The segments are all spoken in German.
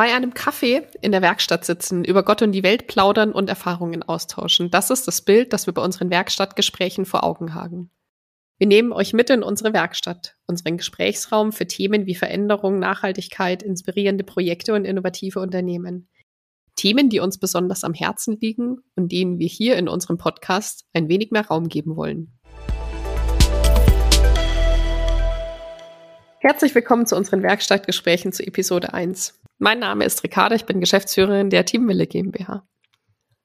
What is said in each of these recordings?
bei einem Kaffee in der Werkstatt sitzen, über Gott und die Welt plaudern und Erfahrungen austauschen. Das ist das Bild, das wir bei unseren Werkstattgesprächen vor Augen haben. Wir nehmen euch mit in unsere Werkstatt, unseren Gesprächsraum für Themen wie Veränderung, Nachhaltigkeit, inspirierende Projekte und innovative Unternehmen. Themen, die uns besonders am Herzen liegen und denen wir hier in unserem Podcast ein wenig mehr Raum geben wollen. Herzlich willkommen zu unseren Werkstattgesprächen zu Episode 1. Mein Name ist Ricarda, ich bin Geschäftsführerin der Teamwille GmbH.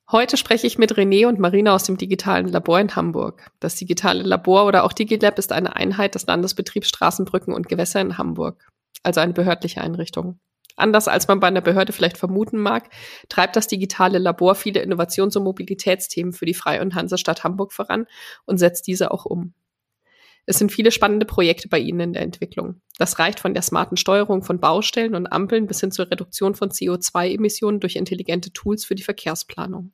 Heute spreche ich mit René und Marina aus dem digitalen Labor in Hamburg. Das digitale Labor oder auch DigiLab ist eine Einheit des Landesbetriebs Straßenbrücken und Gewässer in Hamburg, also eine behördliche Einrichtung. Anders als man bei einer Behörde vielleicht vermuten mag, treibt das digitale Labor viele Innovations- und Mobilitätsthemen für die Freie und Hansestadt Hamburg voran und setzt diese auch um. Es sind viele spannende Projekte bei Ihnen in der Entwicklung. Das reicht von der smarten Steuerung von Baustellen und Ampeln bis hin zur Reduktion von CO2-Emissionen durch intelligente Tools für die Verkehrsplanung.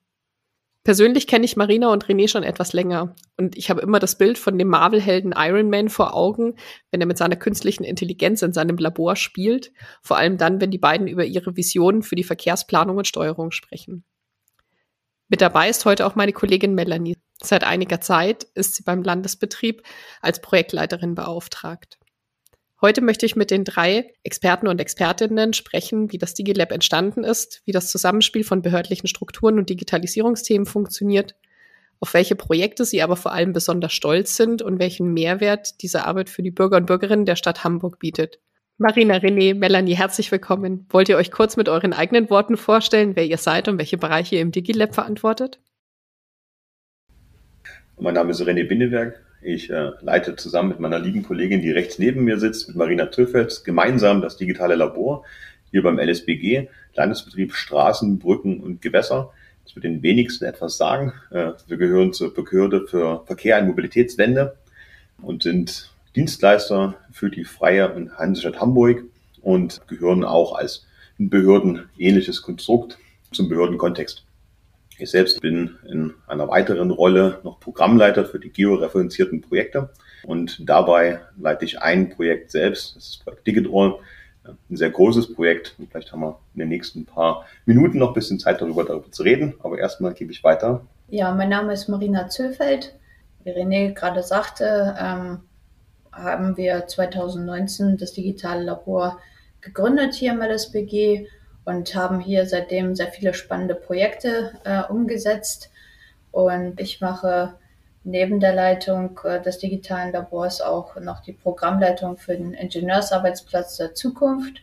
Persönlich kenne ich Marina und René schon etwas länger und ich habe immer das Bild von dem Marvel-Helden Iron Man vor Augen, wenn er mit seiner künstlichen Intelligenz in seinem Labor spielt, vor allem dann, wenn die beiden über ihre Visionen für die Verkehrsplanung und Steuerung sprechen. Mit dabei ist heute auch meine Kollegin Melanie. Seit einiger Zeit ist sie beim Landesbetrieb als Projektleiterin beauftragt. Heute möchte ich mit den drei Experten und Expertinnen sprechen, wie das DigiLab entstanden ist, wie das Zusammenspiel von behördlichen Strukturen und Digitalisierungsthemen funktioniert, auf welche Projekte sie aber vor allem besonders stolz sind und welchen Mehrwert diese Arbeit für die Bürger und Bürgerinnen der Stadt Hamburg bietet. Marina, René, Melanie, herzlich willkommen. Wollt ihr euch kurz mit euren eigenen Worten vorstellen, wer ihr seid und welche Bereiche ihr im DigiLab verantwortet? Mein Name ist René Bindeberg. Ich äh, leite zusammen mit meiner lieben Kollegin, die rechts neben mir sitzt, mit Marina Töffels, gemeinsam das digitale Labor hier beim LSBG, Landesbetrieb Straßen, Brücken und Gewässer. Das wird den wenigsten etwas sagen. Äh, wir gehören zur Behörde für Verkehr und Mobilitätswende und sind Dienstleister für die Freie und Hansestadt Hamburg und gehören auch als ein behördenähnliches Konstrukt zum Behördenkontext. Ich selbst bin in einer weiteren Rolle noch Programmleiter für die georeferenzierten Projekte. Und dabei leite ich ein Projekt selbst, das ist Projekt DigitAll, ein sehr großes Projekt. Und vielleicht haben wir in den nächsten paar Minuten noch ein bisschen Zeit darüber, darüber zu reden, aber erstmal gebe ich weiter. Ja, mein Name ist Marina Zöfeld. Wie René gerade sagte, ähm, haben wir 2019 das digitale Labor gegründet hier im LSBG und haben hier seitdem sehr viele spannende Projekte äh, umgesetzt. Und ich mache neben der Leitung äh, des digitalen Labors auch noch die Programmleitung für den Ingenieursarbeitsplatz der Zukunft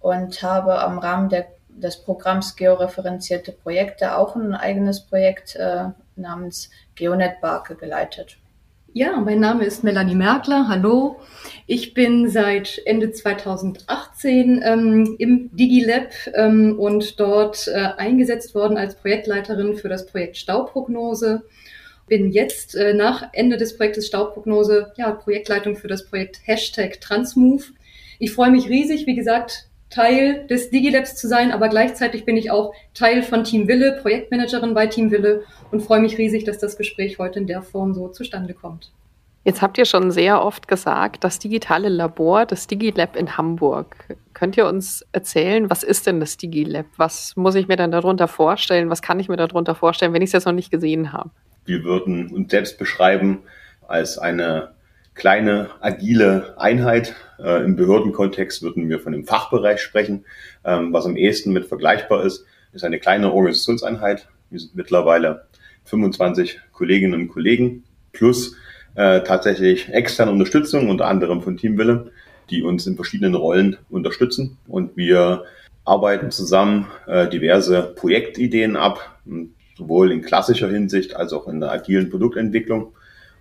und habe am Rahmen der, des Programms Georeferenzierte Projekte auch ein eigenes Projekt äh, namens GeoNet Barke geleitet. Ja, mein Name ist Melanie Merkler. Hallo. Ich bin seit Ende 2018 ähm, im DigiLab ähm, und dort äh, eingesetzt worden als Projektleiterin für das Projekt Stauprognose. Bin jetzt äh, nach Ende des Projektes Stauprognose ja, Projektleitung für das Projekt Hashtag Transmove. Ich freue mich riesig, wie gesagt, Teil des DigiLabs zu sein, aber gleichzeitig bin ich auch Teil von Team Wille, Projektmanagerin bei Team Wille und freue mich riesig, dass das Gespräch heute in der Form so zustande kommt. Jetzt habt ihr schon sehr oft gesagt, das digitale Labor, das DigiLab in Hamburg. Könnt ihr uns erzählen, was ist denn das DigiLab? Was muss ich mir dann darunter vorstellen? Was kann ich mir darunter vorstellen, wenn ich es jetzt noch nicht gesehen habe? Wir würden uns selbst beschreiben als eine kleine, agile Einheit. Äh, Im Behördenkontext würden wir von dem Fachbereich sprechen. Ähm, was am ehesten mit vergleichbar ist, ist eine kleine Organisationseinheit. Wir sind mittlerweile 25 Kolleginnen und Kollegen plus äh, tatsächlich externe Unterstützung, unter anderem von Teamwille, die uns in verschiedenen Rollen unterstützen. Und wir arbeiten zusammen äh, diverse Projektideen ab, sowohl in klassischer Hinsicht als auch in der agilen Produktentwicklung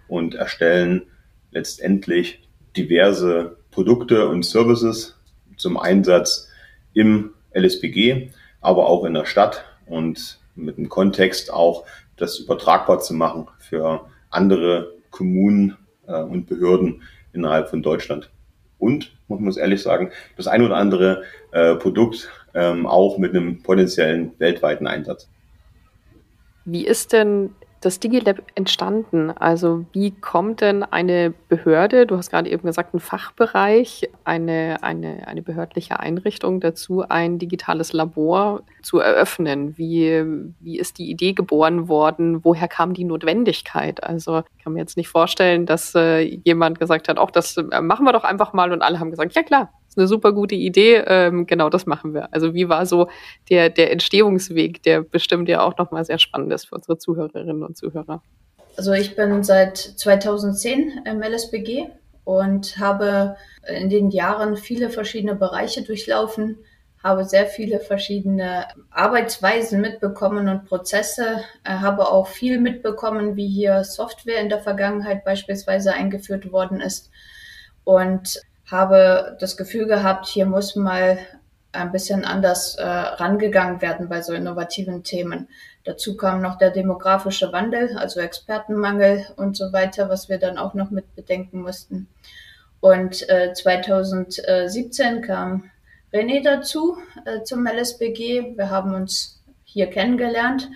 und erstellen letztendlich diverse Produkte und Services zum Einsatz im LSBG, aber auch in der Stadt und mit dem Kontext auch das übertragbar zu machen für andere Kommunen äh, und Behörden innerhalb von Deutschland. Und, muss man ehrlich sagen, das ein oder andere äh, Produkt ähm, auch mit einem potenziellen weltweiten Einsatz. Wie ist denn das DigiLab entstanden? Also wie kommt denn eine Behörde, du hast gerade eben gesagt, ein Fachbereich, eine, eine, eine behördliche Einrichtung dazu, ein digitales Labor zu eröffnen? Wie, wie ist die Idee geboren worden? Woher kam die Notwendigkeit? Also ich kann mir jetzt nicht vorstellen, dass äh, jemand gesagt hat, auch das äh, machen wir doch einfach mal und alle haben gesagt, ja klar, ist eine super gute Idee, ähm, genau das machen wir. Also wie war so der, der Entstehungsweg, der bestimmt ja auch nochmal sehr spannend ist für unsere Zuhörerinnen und Zuhörer. Also ich bin seit 2010 im LSBG und habe in den Jahren viele verschiedene Bereiche durchlaufen, habe sehr viele verschiedene Arbeitsweisen mitbekommen und Prozesse, äh, habe auch viel mitbekommen, wie hier Software in der Vergangenheit beispielsweise eingeführt worden ist und habe das Gefühl gehabt, hier muss mal ein bisschen anders äh, rangegangen werden bei so innovativen Themen. Dazu kam noch der demografische Wandel, also Expertenmangel und so weiter, was wir dann auch noch mit bedenken mussten. Und äh, 2017 kam René dazu äh, zum LSBG. Wir haben uns hier kennengelernt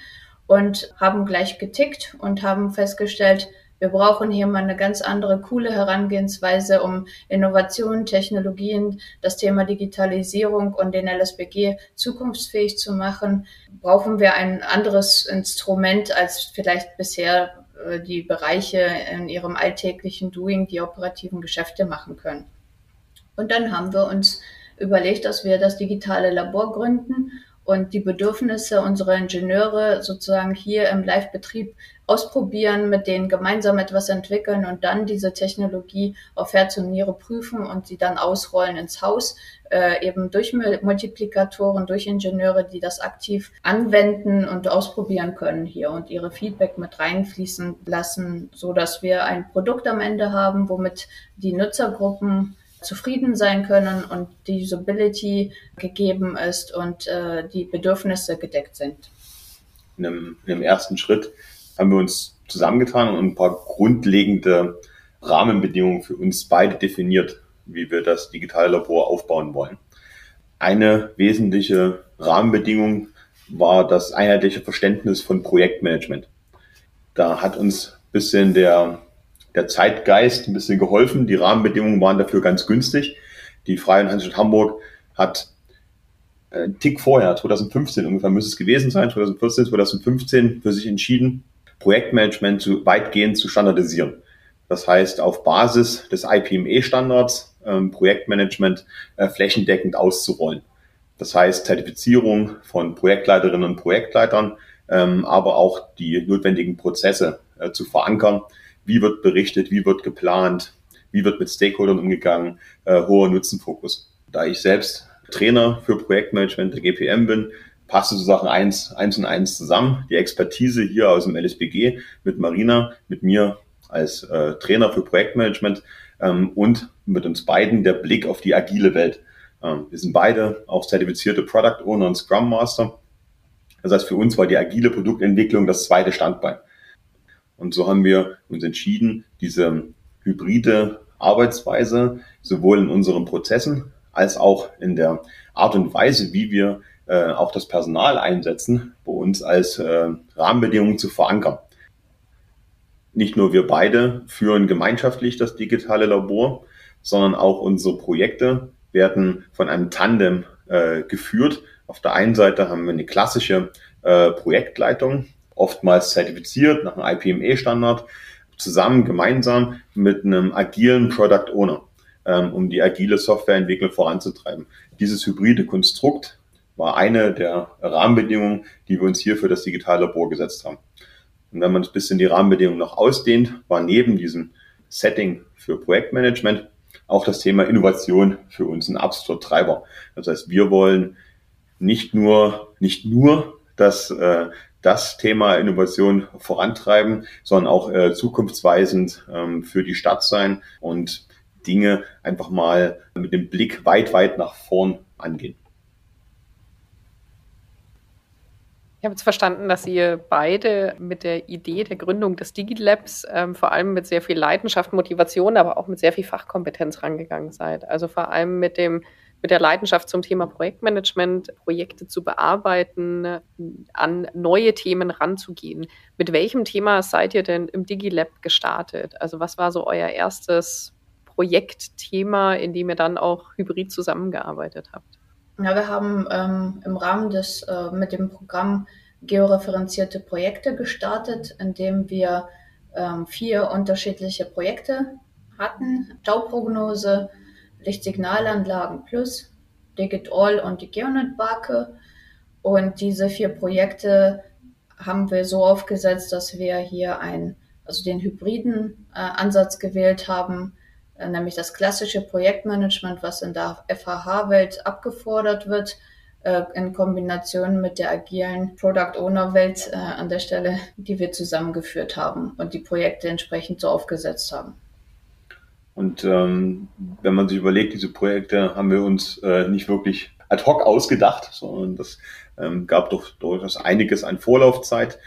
und haben gleich getickt und haben festgestellt, wir brauchen hier mal eine ganz andere, coole Herangehensweise, um Innovationen, Technologien, das Thema Digitalisierung und den LSBG zukunftsfähig zu machen. Brauchen wir ein anderes Instrument als vielleicht bisher äh, die Bereiche in ihrem alltäglichen Doing, die operativen Geschäfte machen können. Und dann haben wir uns überlegt, dass wir das digitale Labor gründen und die Bedürfnisse unserer Ingenieure sozusagen hier im Live-Betrieb ausprobieren, mit denen gemeinsam etwas entwickeln und dann diese Technologie auf Herz und Niere prüfen und sie dann ausrollen ins Haus, äh, eben durch Multiplikatoren, durch Ingenieure, die das aktiv anwenden und ausprobieren können hier und ihre Feedback mit reinfließen lassen, so dass wir ein Produkt am Ende haben, womit die Nutzergruppen zufrieden sein können und die Usability gegeben ist und äh, die Bedürfnisse gedeckt sind. In einem, in einem ersten Schritt haben wir uns zusammengetan und ein paar grundlegende Rahmenbedingungen für uns beide definiert, wie wir das digitale Labor aufbauen wollen. Eine wesentliche Rahmenbedingung war das einheitliche Verständnis von Projektmanagement. Da hat uns ein bisschen der der Zeitgeist ein bisschen geholfen. Die Rahmenbedingungen waren dafür ganz günstig. Die Freie Hansestadt Hamburg hat äh, einen Tick vorher, 2015 ungefähr müsste es gewesen sein, 2014, 2015 für sich entschieden, Projektmanagement zu, weitgehend zu standardisieren. Das heißt, auf Basis des IPME-Standards ähm, Projektmanagement äh, flächendeckend auszurollen. Das heißt, Zertifizierung von Projektleiterinnen und Projektleitern, ähm, aber auch die notwendigen Prozesse äh, zu verankern, wie wird berichtet, wie wird geplant, wie wird mit Stakeholdern umgegangen, äh, hoher Nutzenfokus. Da ich selbst Trainer für Projektmanagement der GPM bin, passt so Sachen eins, eins und eins zusammen. Die Expertise hier aus dem LSBG mit Marina, mit mir als äh, Trainer für Projektmanagement ähm, und mit uns beiden der Blick auf die agile Welt. Ähm, wir sind beide auch zertifizierte Product Owner und Scrum Master. Das heißt, für uns war die agile Produktentwicklung das zweite Standbein. Und so haben wir uns entschieden, diese hybride Arbeitsweise sowohl in unseren Prozessen als auch in der Art und Weise, wie wir äh, auch das Personal einsetzen, bei uns als äh, Rahmenbedingungen zu verankern. Nicht nur wir beide führen gemeinschaftlich das digitale Labor, sondern auch unsere Projekte werden von einem Tandem äh, geführt. Auf der einen Seite haben wir eine klassische äh, Projektleitung, oftmals zertifiziert nach einem IPME-Standard, zusammen, gemeinsam mit einem agilen Product Owner, ähm, um die agile Softwareentwicklung voranzutreiben. Dieses hybride Konstrukt war eine der Rahmenbedingungen, die wir uns hier für das digitale Labor gesetzt haben. Und wenn man ein bisschen die Rahmenbedingungen noch ausdehnt, war neben diesem Setting für Projektmanagement auch das Thema Innovation für uns ein absoluter Treiber. Das heißt, wir wollen nicht nur, nicht nur das äh, das Thema Innovation vorantreiben, sondern auch äh, zukunftsweisend ähm, für die Stadt sein und Dinge einfach mal mit dem Blick weit, weit nach vorn angehen. Ich habe jetzt verstanden, dass ihr beide mit der Idee der Gründung des DigiLabs ähm, vor allem mit sehr viel Leidenschaft, Motivation, aber auch mit sehr viel Fachkompetenz rangegangen seid. Also vor allem mit dem mit der Leidenschaft zum Thema Projektmanagement, Projekte zu bearbeiten, an neue Themen ranzugehen. Mit welchem Thema seid ihr denn im DigiLab gestartet? Also was war so euer erstes Projektthema, in dem ihr dann auch hybrid zusammengearbeitet habt? Ja, wir haben ähm, im Rahmen des äh, mit dem Programm georeferenzierte Projekte gestartet, in dem wir ähm, vier unterschiedliche Projekte hatten. Stauprognose, Lichtsignalanlagen Plus, Digit-All und die Geonet-Barke. Und diese vier Projekte haben wir so aufgesetzt, dass wir hier ein, also den hybriden äh, Ansatz gewählt haben, äh, nämlich das klassische Projektmanagement, was in der FHH-Welt abgefordert wird, äh, in Kombination mit der agilen Product Owner Welt äh, an der Stelle, die wir zusammengeführt haben und die Projekte entsprechend so aufgesetzt haben. Und ähm, wenn man sich überlegt, diese Projekte haben wir uns äh, nicht wirklich ad hoc ausgedacht, sondern das ähm, gab doch durchaus einiges an Vorlaufzeit.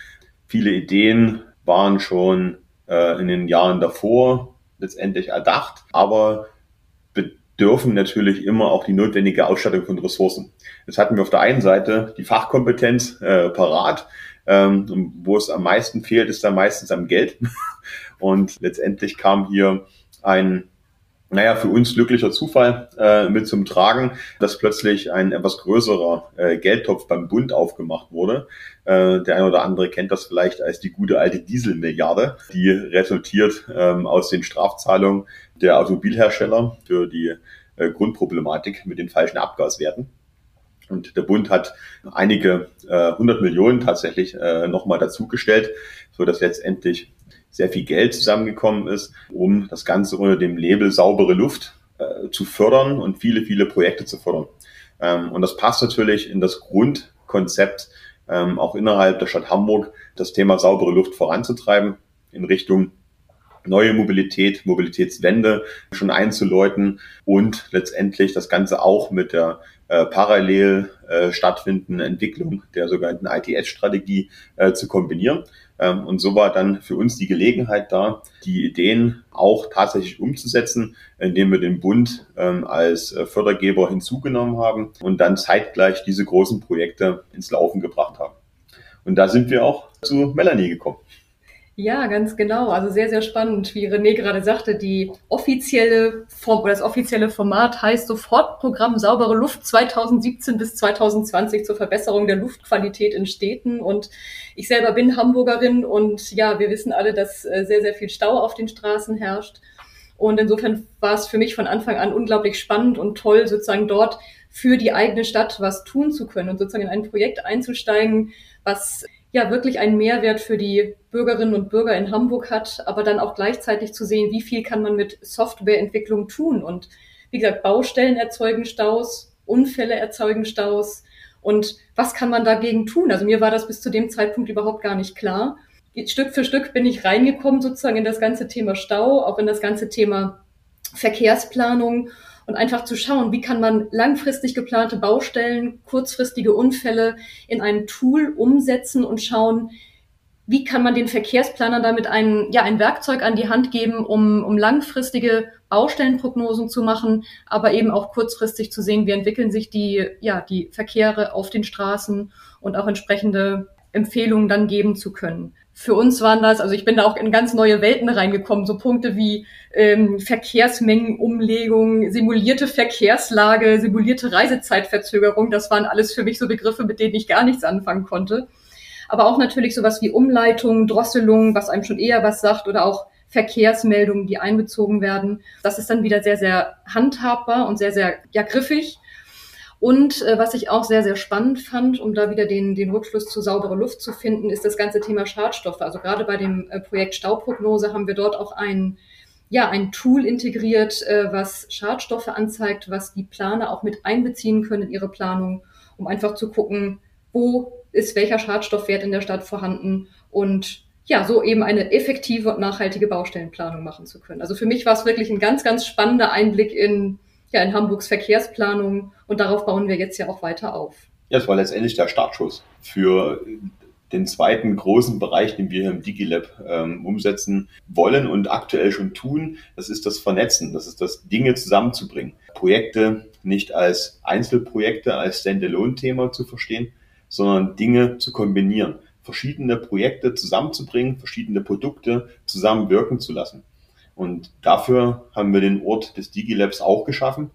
Viele Ideen waren schon äh, in den Jahren davor letztendlich erdacht, aber bedürfen natürlich immer auch die notwendige Ausstattung von Ressourcen. Jetzt hatten wir auf der einen Seite die Fachkompetenz äh, parat. Ähm, wo es am meisten fehlt, ist da meistens am Geld. Und letztendlich kam hier ein naja, für uns glücklicher Zufall äh, mit zum Tragen, dass plötzlich ein etwas größerer äh, Geldtopf beim Bund aufgemacht wurde. Äh, der eine oder andere kennt das vielleicht als die gute alte Dieselmilliarde, die resultiert ähm, aus den Strafzahlungen der Automobilhersteller für die äh, Grundproblematik mit den falschen Abgaswerten. Und der Bund hat einige äh, hundert Millionen tatsächlich äh, nochmal dazugestellt, so dass letztendlich sehr viel Geld zusammengekommen ist, um das Ganze unter dem Label saubere Luft äh, zu fördern und viele, viele Projekte zu fördern. Ähm, und das passt natürlich in das Grundkonzept, ähm, auch innerhalb der Stadt Hamburg, das Thema saubere Luft voranzutreiben in Richtung neue Mobilität, Mobilitätswende schon einzuläuten und letztendlich das Ganze auch mit der äh, parallel äh, stattfindenden Entwicklung der sogenannten ITS-Strategie äh, zu kombinieren. Ähm, und so war dann für uns die Gelegenheit da, die Ideen auch tatsächlich umzusetzen, indem wir den Bund ähm, als äh, Fördergeber hinzugenommen haben und dann zeitgleich diese großen Projekte ins Laufen gebracht haben. Und da sind wir auch zu Melanie gekommen. Ja, ganz genau. Also sehr, sehr spannend. Wie René gerade sagte, die offizielle Form oder das offizielle Format heißt Sofortprogramm Saubere Luft 2017 bis 2020 zur Verbesserung der Luftqualität in Städten. Und ich selber bin Hamburgerin und ja, wir wissen alle, dass äh, sehr, sehr viel Stau auf den Straßen herrscht. Und insofern war es für mich von Anfang an unglaublich spannend und toll, sozusagen dort für die eigene Stadt was tun zu können und sozusagen in ein Projekt einzusteigen, was ja wirklich einen Mehrwert für die Bürgerinnen und Bürger in Hamburg hat, aber dann auch gleichzeitig zu sehen, wie viel kann man mit Softwareentwicklung tun. Und wie gesagt, Baustellen erzeugen Staus, Unfälle erzeugen Staus. Und was kann man dagegen tun? Also mir war das bis zu dem Zeitpunkt überhaupt gar nicht klar. Stück für Stück bin ich reingekommen sozusagen in das ganze Thema Stau, auch in das ganze Thema Verkehrsplanung und einfach zu schauen, wie kann man langfristig geplante Baustellen, kurzfristige Unfälle in ein Tool umsetzen und schauen, wie kann man den Verkehrsplanern damit ein, ja, ein Werkzeug an die Hand geben, um, um langfristige Baustellenprognosen zu machen, aber eben auch kurzfristig zu sehen, wie entwickeln sich die, ja, die Verkehre auf den Straßen und auch entsprechende Empfehlungen dann geben zu können für uns waren das, also ich bin da auch in ganz neue Welten reingekommen, so Punkte wie ähm, Verkehrsmengenumlegung, simulierte Verkehrslage, simulierte Reisezeitverzögerung, das waren alles für mich so Begriffe, mit denen ich gar nichts anfangen konnte. Aber auch natürlich sowas wie Umleitung, Drosselung, was einem schon eher was sagt, oder auch Verkehrsmeldungen, die einbezogen werden. Das ist dann wieder sehr, sehr handhabbar und sehr, sehr ja, griffig. Und äh, was ich auch sehr, sehr spannend fand, um da wieder den, den Rückschluss zu saubere Luft zu finden, ist das ganze Thema Schadstoffe. Also gerade bei dem äh, Projekt Stauprognose haben wir dort auch ein, ja, ein Tool integriert, äh, was Schadstoffe anzeigt, was die Planer auch mit einbeziehen können in ihre Planung, um einfach zu gucken, wo ist welcher Schadstoffwert in der Stadt vorhanden und ja, so eben eine effektive und nachhaltige Baustellenplanung machen zu können. Also für mich war es wirklich ein ganz, ganz spannender Einblick in ja, in Hamburgs Verkehrsplanung und darauf bauen wir jetzt ja auch weiter auf. Ja, es war letztendlich der Startschuss für den zweiten großen Bereich, den wir hier im DigiLab ähm, umsetzen wollen und aktuell schon tun, das ist das Vernetzen, das ist das Dinge zusammenzubringen. Projekte nicht als Einzelprojekte, als Standalone-Thema zu verstehen, sondern Dinge zu kombinieren, verschiedene Projekte zusammenzubringen, verschiedene Produkte zusammenwirken zu lassen. Und dafür haben wir den Ort des DigiLabs auch geschaffen,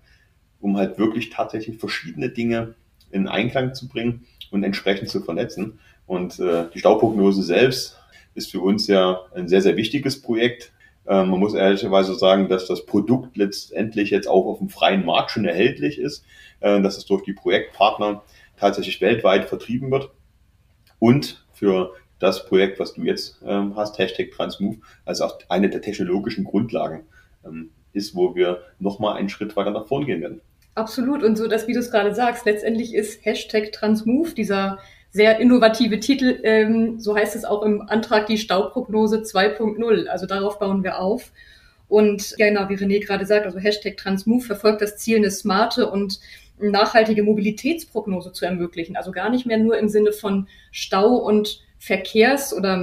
um halt wirklich tatsächlich verschiedene Dinge in Einklang zu bringen und entsprechend zu vernetzen. Und äh, die Stauprognose selbst ist für uns ja ein sehr, sehr wichtiges Projekt. Ähm, man muss ehrlicherweise sagen, dass das Produkt letztendlich jetzt auch auf dem freien Markt schon erhältlich ist, äh, dass es durch die Projektpartner tatsächlich weltweit vertrieben wird. Und für das Projekt, was du jetzt ähm, hast, Hashtag Transmove, also auch eine der technologischen Grundlagen ähm, ist, wo wir nochmal einen Schritt weiter nach vorn gehen werden. Absolut. Und so, dass, wie du es gerade sagst, letztendlich ist Hashtag Transmove dieser sehr innovative Titel, ähm, so heißt es auch im Antrag, die Stauprognose 2.0. Also darauf bauen wir auf. Und genau, wie René gerade sagt, also Hashtag Transmove verfolgt das Ziel, eine smarte und nachhaltige Mobilitätsprognose zu ermöglichen. Also gar nicht mehr nur im Sinne von Stau und Verkehrs- oder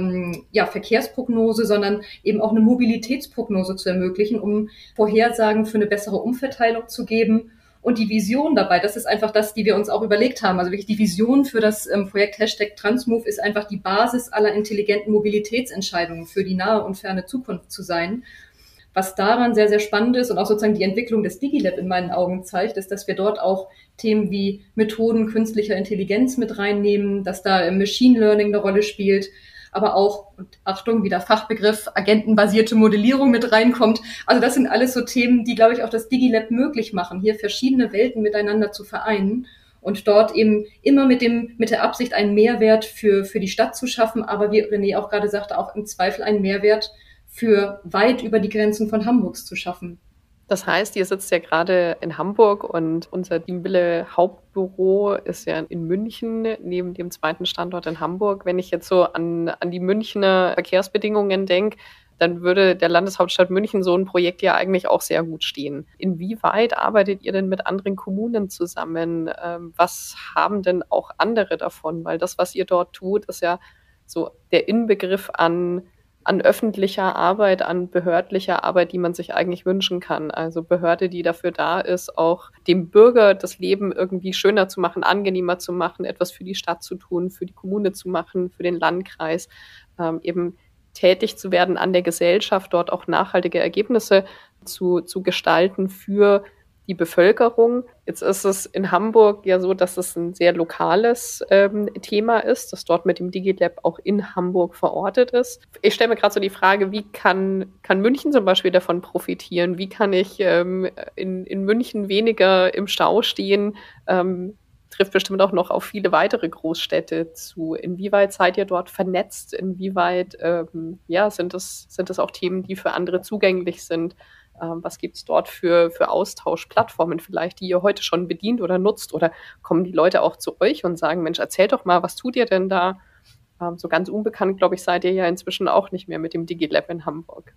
ja, Verkehrsprognose, sondern eben auch eine Mobilitätsprognose zu ermöglichen, um Vorhersagen für eine bessere Umverteilung zu geben und die Vision dabei, das ist einfach das, die wir uns auch überlegt haben. Also wirklich die Vision für das ähm, Projekt Hashtag Transmove ist einfach die Basis aller intelligenten Mobilitätsentscheidungen für die nahe und ferne Zukunft zu sein. Was daran sehr, sehr spannend ist und auch sozusagen die Entwicklung des DigiLab in meinen Augen zeigt, ist, dass wir dort auch Themen wie Methoden künstlicher Intelligenz mit reinnehmen, dass da Machine Learning eine Rolle spielt, aber auch, und Achtung, wieder Fachbegriff, agentenbasierte Modellierung mit reinkommt. Also das sind alles so Themen, die, glaube ich, auch das DigiLab möglich machen, hier verschiedene Welten miteinander zu vereinen und dort eben immer mit dem, mit der Absicht einen Mehrwert für, für die Stadt zu schaffen, aber wie René auch gerade sagte, auch im Zweifel einen Mehrwert für weit über die Grenzen von Hamburgs zu schaffen. Das heißt, ihr sitzt ja gerade in Hamburg und unser Teamwille Hauptbüro ist ja in München neben dem zweiten Standort in Hamburg. Wenn ich jetzt so an, an die Münchner Verkehrsbedingungen denke, dann würde der Landeshauptstadt München so ein Projekt ja eigentlich auch sehr gut stehen. Inwieweit arbeitet ihr denn mit anderen Kommunen zusammen? Ähm, was haben denn auch andere davon? Weil das, was ihr dort tut, ist ja so der Inbegriff an an öffentlicher Arbeit, an behördlicher Arbeit, die man sich eigentlich wünschen kann. Also Behörde, die dafür da ist, auch dem Bürger das Leben irgendwie schöner zu machen, angenehmer zu machen, etwas für die Stadt zu tun, für die Kommune zu machen, für den Landkreis, ähm, eben tätig zu werden an der Gesellschaft, dort auch nachhaltige Ergebnisse zu, zu gestalten für die Bevölkerung. Jetzt ist es in Hamburg ja so, dass es ein sehr lokales ähm, Thema ist, das dort mit dem DigiLab auch in Hamburg verortet ist. Ich stelle mir gerade so die Frage, wie kann, kann München zum Beispiel davon profitieren? Wie kann ich ähm, in, in München weniger im Stau stehen? Ähm, trifft bestimmt auch noch auf viele weitere Großstädte zu. Inwieweit seid ihr dort vernetzt? Inwieweit ähm, ja, sind es sind das auch Themen, die für andere zugänglich sind? Ähm, was gibt es dort für, für Austauschplattformen vielleicht, die ihr heute schon bedient oder nutzt? Oder kommen die Leute auch zu euch und sagen, Mensch, erzähl doch mal, was tut ihr denn da? Ähm, so ganz unbekannt, glaube ich, seid ihr ja inzwischen auch nicht mehr mit dem DigiLab in Hamburg.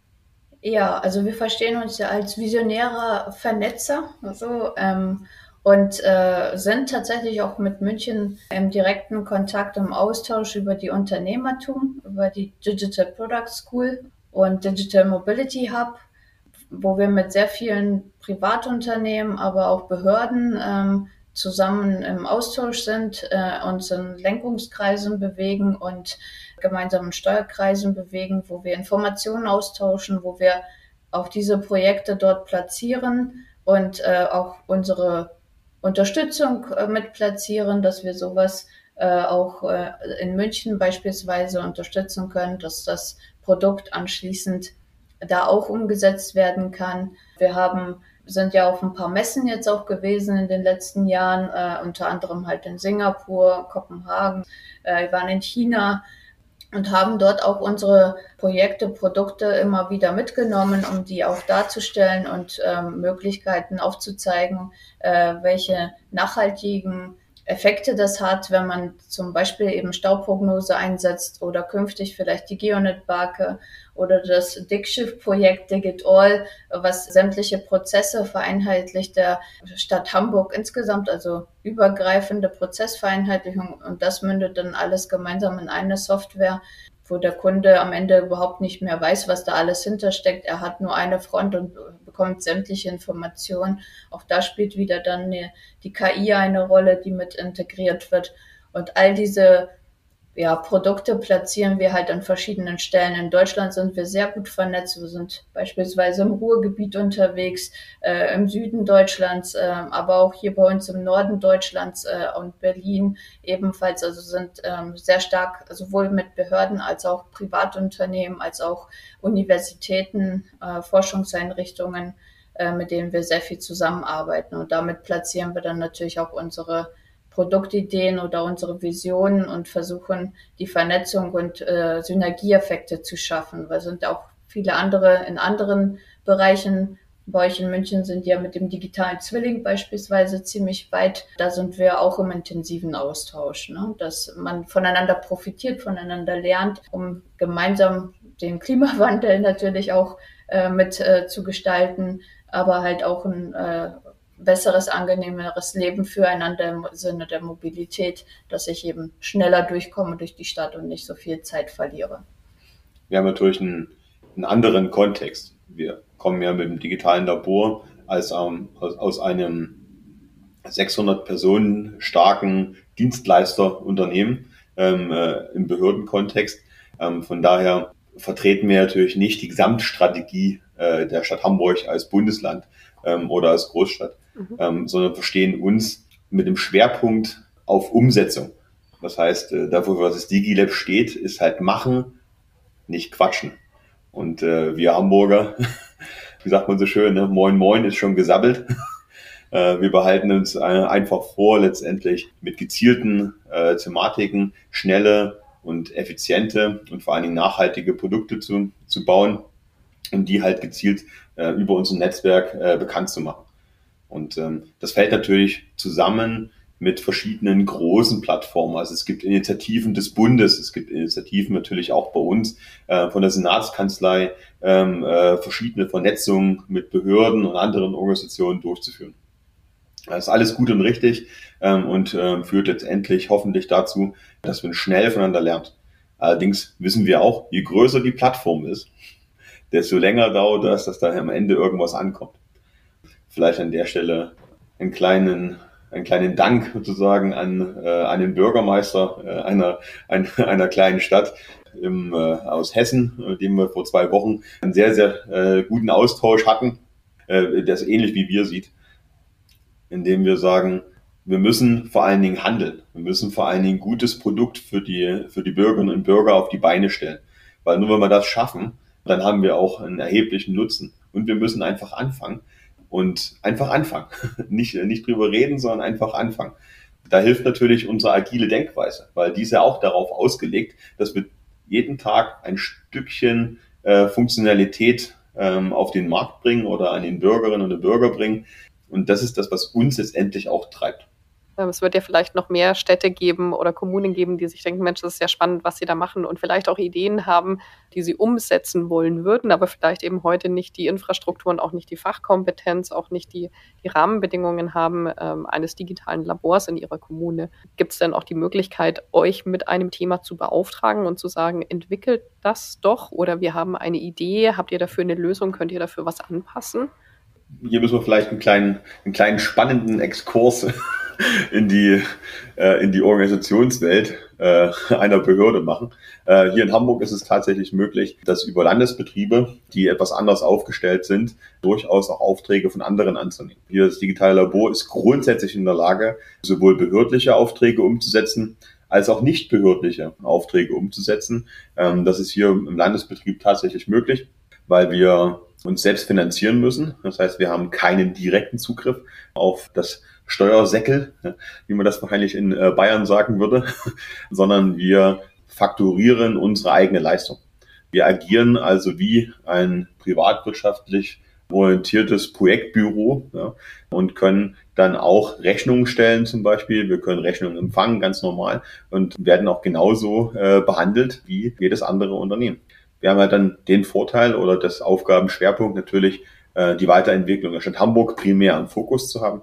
Ja, also wir verstehen uns ja als visionäre Vernetzer also, ähm, und äh, sind tatsächlich auch mit München im direkten Kontakt, im Austausch über die Unternehmertum, über die Digital Product School und Digital Mobility Hub wo wir mit sehr vielen Privatunternehmen, aber auch Behörden ähm, zusammen im Austausch sind, äh, uns in Lenkungskreisen bewegen und gemeinsamen Steuerkreisen bewegen, wo wir Informationen austauschen, wo wir auch diese Projekte dort platzieren und äh, auch unsere Unterstützung äh, mit platzieren, dass wir sowas äh, auch äh, in München beispielsweise unterstützen können, dass das Produkt anschließend da auch umgesetzt werden kann. Wir haben sind ja auf ein paar Messen jetzt auch gewesen in den letzten Jahren, äh, unter anderem halt in Singapur, Kopenhagen, äh, wir waren in China und haben dort auch unsere Projekte, Produkte immer wieder mitgenommen, um die auch darzustellen und ähm, Möglichkeiten aufzuzeigen, äh, welche nachhaltigen Effekte das hat, wenn man zum Beispiel eben Stauprognose einsetzt oder künftig vielleicht die Geonet-Barke oder das Dickschiff-Projekt DigitAll, was sämtliche Prozesse vereinheitlicht der Stadt Hamburg insgesamt, also übergreifende Prozessvereinheitlichung und das mündet dann alles gemeinsam in eine Software, wo der Kunde am Ende überhaupt nicht mehr weiß, was da alles hintersteckt. Er hat nur eine Front und bekommt sämtliche Informationen. Auch da spielt wieder dann die KI eine Rolle, die mit integriert wird. Und all diese ja, Produkte platzieren wir halt an verschiedenen Stellen. In Deutschland sind wir sehr gut vernetzt. Wir sind beispielsweise im Ruhrgebiet unterwegs, äh, im Süden Deutschlands, äh, aber auch hier bei uns im Norden Deutschlands äh, und Berlin ebenfalls. Also sind ähm, sehr stark sowohl mit Behörden als auch Privatunternehmen, als auch Universitäten, äh, Forschungseinrichtungen, äh, mit denen wir sehr viel zusammenarbeiten. Und damit platzieren wir dann natürlich auch unsere Produktideen oder unsere Visionen und versuchen, die Vernetzung und äh, Synergieeffekte zu schaffen. Weil sind auch viele andere in anderen Bereichen. Bei euch in München sind ja mit dem digitalen Zwilling beispielsweise ziemlich weit. Da sind wir auch im intensiven Austausch, ne? dass man voneinander profitiert, voneinander lernt, um gemeinsam den Klimawandel natürlich auch äh, mit äh, zu gestalten, aber halt auch ein äh, besseres, angenehmeres Leben füreinander im Sinne der Mobilität, dass ich eben schneller durchkomme durch die Stadt und nicht so viel Zeit verliere. Wir haben natürlich einen, einen anderen Kontext. Wir kommen ja mit dem digitalen Labor als ähm, aus, aus einem 600 Personen starken Dienstleisterunternehmen ähm, äh, im Behördenkontext. Ähm, von daher vertreten wir natürlich nicht die Gesamtstrategie äh, der Stadt Hamburg als Bundesland ähm, oder als Großstadt, mhm. ähm, sondern verstehen uns mit dem Schwerpunkt auf Umsetzung. Das heißt, äh, dafür, was das DigiLab steht, ist halt machen, nicht quatschen. Und äh, wir Hamburger, wie sagt man so schön, ne? Moin Moin ist schon gesabbelt. äh, wir behalten uns äh, einfach vor, letztendlich mit gezielten äh, Thematiken schnelle und effiziente und vor allen Dingen nachhaltige Produkte zu, zu bauen und die halt gezielt äh, über unser Netzwerk äh, bekannt zu machen. Und ähm, das fällt natürlich zusammen mit verschiedenen großen Plattformen. Also es gibt Initiativen des Bundes, es gibt Initiativen natürlich auch bei uns äh, von der Senatskanzlei, ähm, äh, verschiedene Vernetzungen mit Behörden und anderen Organisationen durchzuführen. Das ist alles gut und richtig ähm, und ähm, führt letztendlich hoffentlich dazu, dass man schnell voneinander lernt. Allerdings wissen wir auch, je größer die Plattform ist, desto länger dauert das, dass da am Ende irgendwas ankommt. Vielleicht an der Stelle einen kleinen, einen kleinen Dank sozusagen an, äh, an den Bürgermeister äh, einer, ein, einer kleinen Stadt im, äh, aus Hessen, mit dem wir vor zwei Wochen einen sehr, sehr äh, guten Austausch hatten, äh, der es ähnlich wie wir sieht, indem wir sagen, wir müssen vor allen Dingen handeln. Wir müssen vor allen Dingen gutes Produkt für die, für die Bürgerinnen und Bürger auf die Beine stellen. Weil nur wenn wir das schaffen, dann haben wir auch einen erheblichen Nutzen. Und wir müssen einfach anfangen und einfach anfangen. nicht, nicht drüber reden, sondern einfach anfangen. Da hilft natürlich unsere agile Denkweise, weil die ist ja auch darauf ausgelegt, dass wir jeden Tag ein Stückchen äh, Funktionalität ähm, auf den Markt bringen oder an den Bürgerinnen und Bürger bringen. Und das ist das, was uns letztendlich auch treibt. Ähm, es wird ja vielleicht noch mehr Städte geben oder Kommunen geben, die sich denken, Mensch, das ist ja spannend, was sie da machen und vielleicht auch Ideen haben, die sie umsetzen wollen würden, aber vielleicht eben heute nicht die Infrastruktur und auch nicht die Fachkompetenz, auch nicht die, die Rahmenbedingungen haben ähm, eines digitalen Labors in ihrer Kommune. Gibt es denn auch die Möglichkeit, euch mit einem Thema zu beauftragen und zu sagen, entwickelt das doch oder wir haben eine Idee, habt ihr dafür eine Lösung, könnt ihr dafür was anpassen? Hier müssen wir vielleicht einen kleinen, einen kleinen spannenden Exkurs in die, äh, in die Organisationswelt äh, einer Behörde machen. Äh, hier in Hamburg ist es tatsächlich möglich, dass über Landesbetriebe, die etwas anders aufgestellt sind, durchaus auch Aufträge von anderen anzunehmen. Hier das digitale Labor ist grundsätzlich in der Lage, sowohl behördliche Aufträge umzusetzen, als auch nicht behördliche Aufträge umzusetzen. Ähm, das ist hier im Landesbetrieb tatsächlich möglich, weil wir uns selbst finanzieren müssen. Das heißt, wir haben keinen direkten Zugriff auf das Steuersäckel, wie man das wahrscheinlich in äh, Bayern sagen würde, sondern wir fakturieren unsere eigene Leistung. Wir agieren also wie ein privatwirtschaftlich orientiertes Projektbüro ja, und können dann auch Rechnungen stellen zum Beispiel. Wir können Rechnungen empfangen, ganz normal, und werden auch genauso äh, behandelt wie jedes andere Unternehmen. Wir haben ja dann den Vorteil oder das Aufgabenschwerpunkt natürlich, äh, die Weiterentwicklung der Stadt Hamburg primär im Fokus zu haben.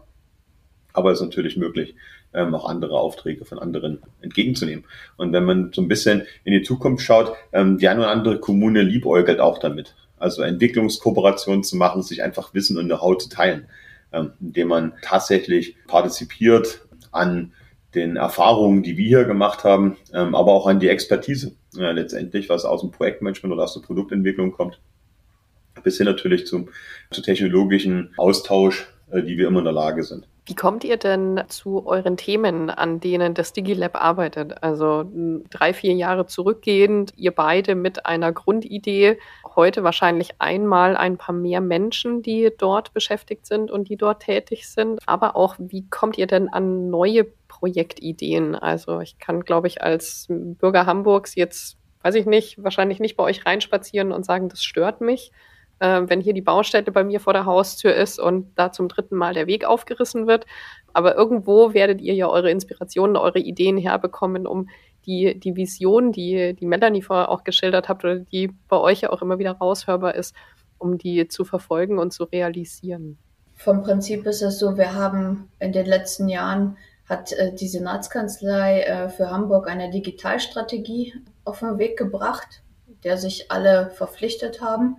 Aber es ist natürlich möglich, ähm, auch andere Aufträge von anderen entgegenzunehmen. Und wenn man so ein bisschen in die Zukunft schaut, ähm, die eine oder andere Kommune liebäugelt auch damit. Also Entwicklungskooperationen zu machen, sich einfach Wissen und Know-how zu teilen, ähm, indem man tatsächlich partizipiert an den Erfahrungen, die wir hier gemacht haben, ähm, aber auch an die Expertise äh, letztendlich, was aus dem Projektmanagement oder aus der Produktentwicklung kommt, bis hin natürlich zum, zu technologischen Austausch, äh, die wir immer in der Lage sind. Wie kommt ihr denn zu euren Themen, an denen das DigiLab arbeitet? Also drei, vier Jahre zurückgehend, ihr beide mit einer Grundidee, heute wahrscheinlich einmal ein paar mehr Menschen, die dort beschäftigt sind und die dort tätig sind. Aber auch, wie kommt ihr denn an neue Projektideen? Also ich kann, glaube ich, als Bürger Hamburgs jetzt, weiß ich nicht, wahrscheinlich nicht bei euch reinspazieren und sagen, das stört mich äh, wenn hier die Baustelle bei mir vor der Haustür ist und da zum dritten Mal der Weg aufgerissen wird. Aber irgendwo werdet ihr ja eure Inspirationen, eure Ideen herbekommen, um die, die Vision, die, die Melanie vorher auch geschildert habt oder die bei euch ja auch immer wieder raushörbar ist, um die zu verfolgen und zu realisieren. Vom Prinzip ist es so, wir haben in den letzten Jahren hat äh, die Senatskanzlei äh, für Hamburg eine Digitalstrategie auf den Weg gebracht, der sich alle verpflichtet haben.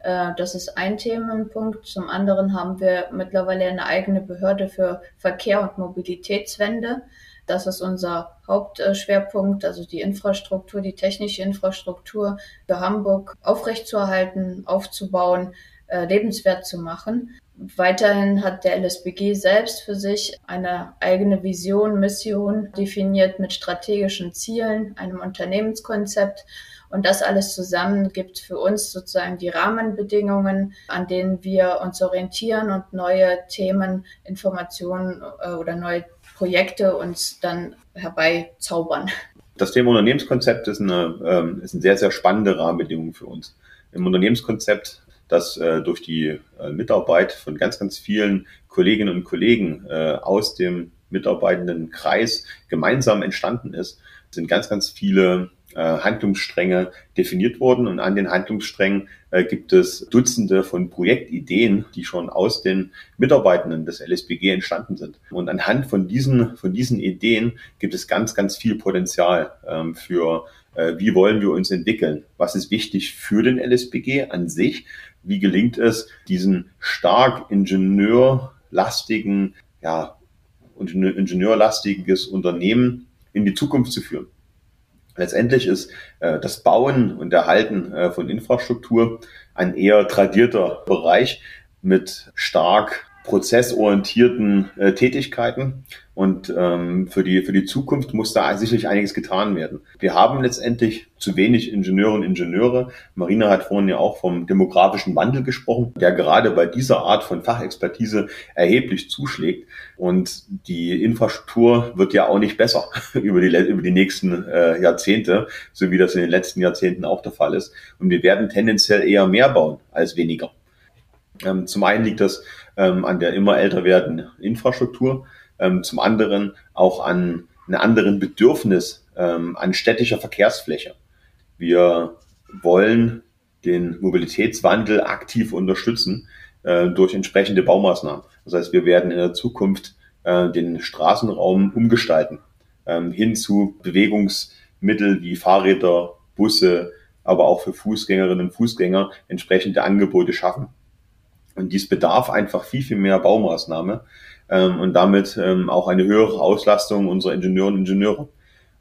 Äh, das ist ein Themenpunkt. Zum anderen haben wir mittlerweile eine eigene Behörde für Verkehr und Mobilitätswende. Das ist unser Hauptschwerpunkt, also die Infrastruktur, die technische Infrastruktur für Hamburg aufrechtzuerhalten, aufzubauen, äh, lebenswert zu machen. Weiterhin hat der LSBG selbst für sich eine eigene Vision, Mission definiert mit strategischen Zielen, einem Unternehmenskonzept und das alles zusammen gibt für uns sozusagen die Rahmenbedingungen, an denen wir uns orientieren und neue Themen, Informationen äh, oder neue Projekte uns dann herbeizaubern. Das Thema Unternehmenskonzept ist eine, ähm, ist eine sehr, sehr spannende Rahmenbedingung für uns. Im Unternehmenskonzept, das äh, durch die äh, Mitarbeit von ganz, ganz vielen Kolleginnen und Kollegen aus dem mitarbeitenden Kreis gemeinsam entstanden ist, sind ganz, ganz viele Handlungsstränge definiert wurden. Und an den Handlungssträngen äh, gibt es Dutzende von Projektideen, die schon aus den Mitarbeitenden des LSBG entstanden sind. Und anhand von diesen, von diesen Ideen gibt es ganz, ganz viel Potenzial ähm, für, äh, wie wollen wir uns entwickeln? Was ist wichtig für den LSBG an sich? Wie gelingt es, diesen stark ingenieurlastigen, ja, ingenieurlastiges Unternehmen in die Zukunft zu führen? Letztendlich ist äh, das Bauen und Erhalten äh, von Infrastruktur ein eher tradierter Bereich mit stark prozessorientierten äh, Tätigkeiten. Und ähm, für, die, für die Zukunft muss da sicherlich einiges getan werden. Wir haben letztendlich zu wenig Ingenieure und Ingenieure. Marina hat vorhin ja auch vom demografischen Wandel gesprochen, der gerade bei dieser Art von Fachexpertise erheblich zuschlägt. Und die Infrastruktur wird ja auch nicht besser über die, über die nächsten äh, Jahrzehnte, so wie das in den letzten Jahrzehnten auch der Fall ist. Und wir werden tendenziell eher mehr bauen als weniger. Ähm, zum einen liegt das ähm, an der immer älter werdenden Infrastruktur, ähm, zum anderen auch an einem anderen Bedürfnis ähm, an städtischer Verkehrsfläche. Wir wollen den Mobilitätswandel aktiv unterstützen äh, durch entsprechende Baumaßnahmen. Das heißt, wir werden in der Zukunft äh, den Straßenraum umgestalten ähm, hin zu Bewegungsmittel wie Fahrräder, Busse, aber auch für Fußgängerinnen und Fußgänger entsprechende Angebote schaffen. Und dies bedarf einfach viel, viel mehr Baumaßnahme ähm, und damit ähm, auch eine höhere Auslastung unserer Ingenieure und Ingenieure.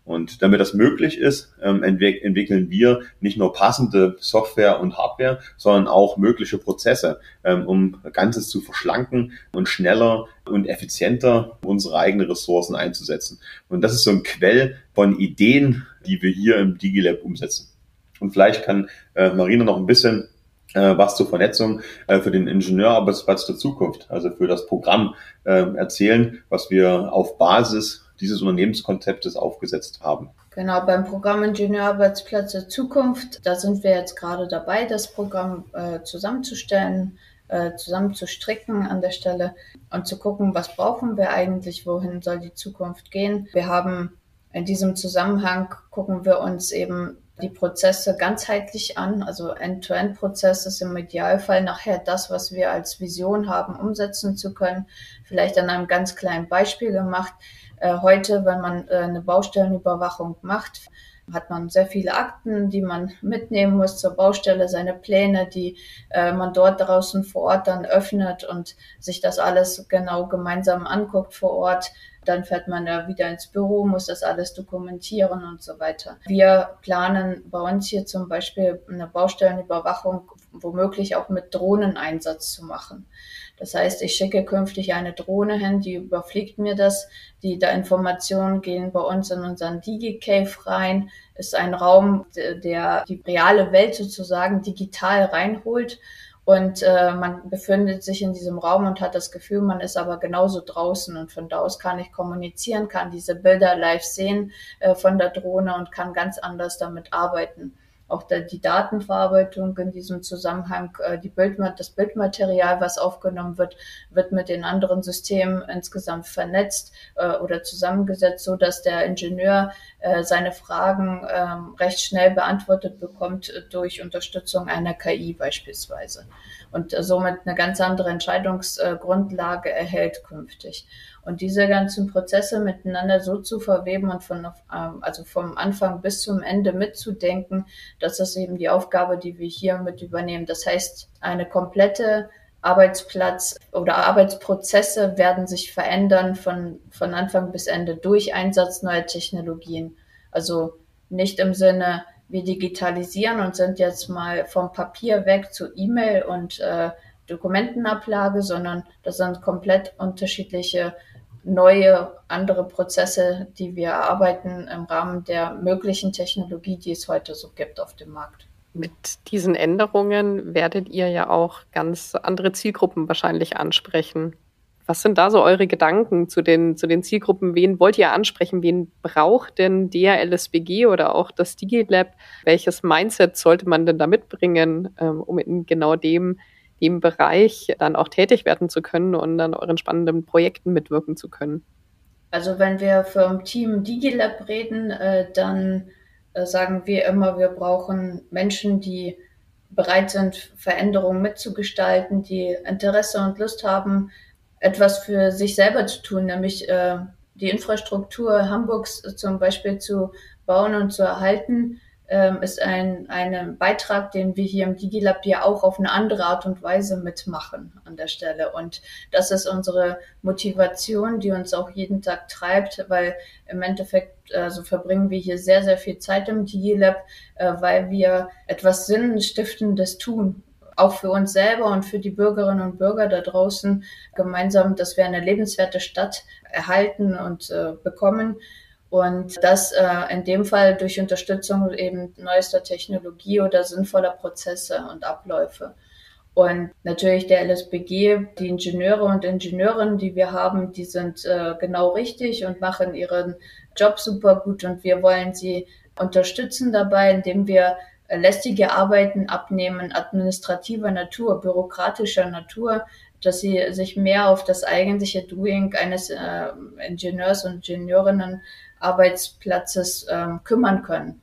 Und damit das möglich ist, ähm, entwick entwickeln wir nicht nur passende Software und Hardware, sondern auch mögliche Prozesse, ähm, um Ganzes zu verschlanken und schneller und effizienter unsere eigenen Ressourcen einzusetzen. Und das ist so ein Quell von Ideen, die wir hier im DigiLab umsetzen. Und vielleicht kann äh, Marina noch ein bisschen äh, was zur Vernetzung äh, für den Ingenieurarbeitsplatz der Zukunft, also für das Programm äh, erzählen, was wir auf Basis dieses Unternehmenskonzeptes aufgesetzt haben. Genau, beim Programm Ingenieurarbeitsplatz der Zukunft, da sind wir jetzt gerade dabei, das Programm äh, zusammenzustellen. äh, zusammen zu an der Stelle und zu gucken, was brauchen wir eigentlich, wohin soll die Zukunft gehen. Wir haben in diesem Zusammenhang gucken wir uns eben die Prozesse ganzheitlich an. Also End-to-End-Prozess ist im Idealfall nachher das, was wir als Vision haben, umsetzen zu können. Vielleicht an einem ganz kleinen Beispiel gemacht. Äh, heute, wenn man äh, eine Baustellenüberwachung macht, hat man sehr viele Akten, die man mitnehmen muss zur Baustelle, seine Pläne, die äh, man dort draußen vor Ort dann öffnet und sich das alles genau gemeinsam anguckt vor Ort. Dann fährt man da wieder ins Büro, muss das alles dokumentieren und so weiter. Wir planen bei uns hier zum Beispiel eine Baustellenüberwachung womöglich auch mit Drohneneinsatz zu machen. Das heißt, ich schicke künftig eine Drohne hin, die überfliegt mir das. Die da Informationen gehen bei uns in unseren DigiCave rein. Ist ein Raum, der die reale Welt sozusagen digital reinholt. Und äh, man befindet sich in diesem Raum und hat das Gefühl, man ist aber genauso draußen. Und von da aus kann ich kommunizieren, kann diese Bilder live sehen äh, von der Drohne und kann ganz anders damit arbeiten auch der, die Datenverarbeitung in diesem Zusammenhang, äh, die Bild, das Bildmaterial, was aufgenommen wird, wird mit den anderen Systemen insgesamt vernetzt äh, oder zusammengesetzt, so dass der Ingenieur äh, seine Fragen ähm, recht schnell beantwortet bekommt durch Unterstützung einer KI beispielsweise und somit eine ganz andere Entscheidungsgrundlage erhält künftig. Und diese ganzen Prozesse miteinander so zu verweben und von, ähm, also vom Anfang bis zum Ende mitzudenken, das ist eben die Aufgabe, die wir hier mit übernehmen. Das heißt, eine komplette Arbeitsplatz oder Arbeitsprozesse werden sich verändern von, von Anfang bis Ende durch Einsatz neuer Technologien. Also nicht im Sinne, wir digitalisieren und sind jetzt mal vom Papier weg zu E-Mail und äh, Dokumentenablage, sondern das sind komplett unterschiedliche neue, andere Prozesse, die wir erarbeiten im Rahmen der möglichen Technologie, die es heute so gibt auf dem Markt. Mit diesen Änderungen werdet ihr ja auch ganz andere Zielgruppen wahrscheinlich ansprechen. Was sind da so eure Gedanken zu den, zu den Zielgruppen? Wen wollt ihr ansprechen? Wen braucht denn der LSBG oder auch das DigiLab? Welches Mindset sollte man denn da mitbringen, ähm, um in genau dem dem Bereich dann auch tätig werden zu können und an euren spannenden Projekten mitwirken zu können? Also wenn wir vom Team DigiLab reden, äh, dann äh, sagen wir immer, wir brauchen Menschen, die bereit sind, Veränderungen mitzugestalten, die Interesse und Lust haben, etwas für sich selber zu tun, nämlich äh, die Infrastruktur Hamburgs zum Beispiel zu bauen und zu erhalten ähm, ist ein, ein Beitrag, den wir hier im DigiLab ja auch auf eine andere Art und Weise mitmachen an der Stelle. Und das ist unsere Motivation, die uns auch jeden Tag treibt, weil im Endeffekt also verbringen wir hier sehr, sehr viel Zeit im DigiLab, äh, weil wir etwas Sinnstiftendes tun auch für uns selber und für die Bürgerinnen und Bürger da draußen gemeinsam, dass wir eine lebenswerte Stadt erhalten und äh, bekommen und das äh, in dem Fall durch Unterstützung eben neuester Technologie oder sinnvoller Prozesse und Abläufe. Und natürlich der LSBG, die Ingenieure und Ingenieurinnen, die wir haben, die sind äh, genau richtig und machen ihren Job super gut. Und wir wollen sie unterstützen dabei, indem wir äh, lästige Arbeiten abnehmen, administrativer Natur, bürokratischer Natur, dass sie sich mehr auf das eigentliche Doing eines äh, Ingenieurs und Ingenieurinnen Arbeitsplatzes ähm, kümmern können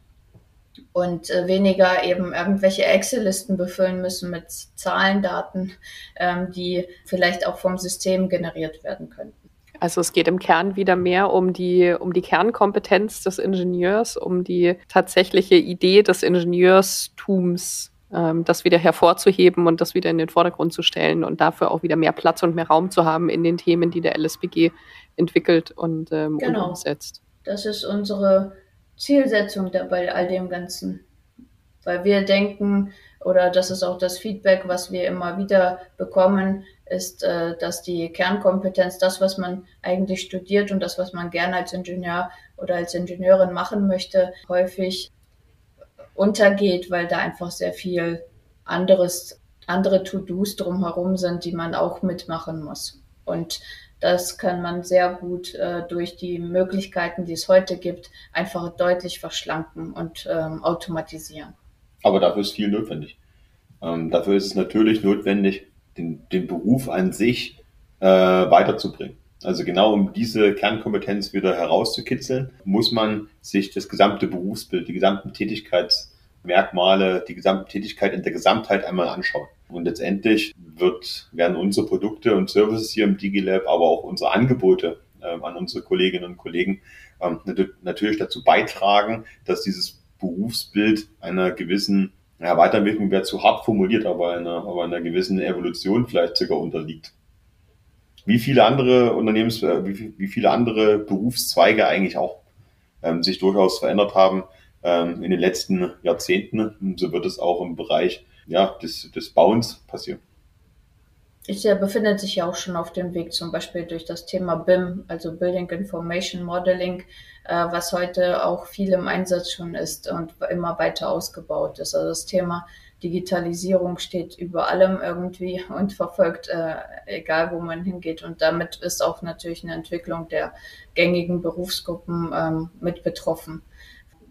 und äh, weniger eben irgendwelche Excel-Listen befüllen müssen mit Zahlen, Daten, ähm, die vielleicht auch vom System generiert werden könnten. Also es geht im Kern wieder mehr um die, um die Kernkompetenz des Ingenieurs, um die tatsächliche Idee des Ingenieurstums, das wieder hervorzuheben und das wieder in den Vordergrund zu stellen und dafür auch wieder mehr Platz und mehr Raum zu haben in den Themen, die der LSBG entwickelt und, ähm, genau. und umsetzt. Das ist unsere Zielsetzung bei all dem Ganzen. Weil wir denken, oder das ist auch das Feedback, was wir immer wieder bekommen, ist, äh, dass die Kernkompetenz, das, was man eigentlich studiert und das, was man gerne als Ingenieur oder als Ingenieurin machen möchte, häufig untergeht, weil da einfach sehr viel anderes, andere To-Dos drumherum sind, die man auch mitmachen muss. Und das kann man sehr gut äh, durch die Möglichkeiten, die es heute gibt, einfach deutlich verschlanken und ähm, automatisieren. Aber dafür ist viel notwendig. Ähm, dafür ist es natürlich notwendig, den, den Beruf an sich äh, weiterzubringen. Also genau um diese Kernkompetenz wieder herauszukitzeln, muss man sich das gesamte Berufsbild, die gesamten Tätigkeitsmerkmale, die gesamte Tätigkeit in der Gesamtheit einmal anschauen. Und letztendlich wird, werden unsere Produkte und Services hier im DigiLab, aber auch unsere Angebote äh, an unsere Kolleginnen und Kollegen ähm, natürlich dazu beitragen, dass dieses Berufsbild einer gewissen ja, Weiterentwicklung wäre zu hart formuliert, aber einer, aber einer gewissen Evolution vielleicht sogar unterliegt wie viele andere Unternehmens, äh, wie, wie viele andere Berufszweige eigentlich auch ähm, sich durchaus verändert haben ähm, in den letzten Jahrzehnten. So wird es auch im Bereich ja, des, des Bauens passieren. Ich äh, befindet sich ja auch schon auf dem Weg, zum Beispiel durch das Thema BIM, also Building Information Modeling, äh, was heute auch viel im Einsatz schon ist und immer weiter ausgebaut ist. Also das Thema Digitalisierung steht über allem irgendwie und verfolgt, äh, egal wo man hingeht. Und damit ist auch natürlich eine Entwicklung der gängigen Berufsgruppen ähm, mit betroffen.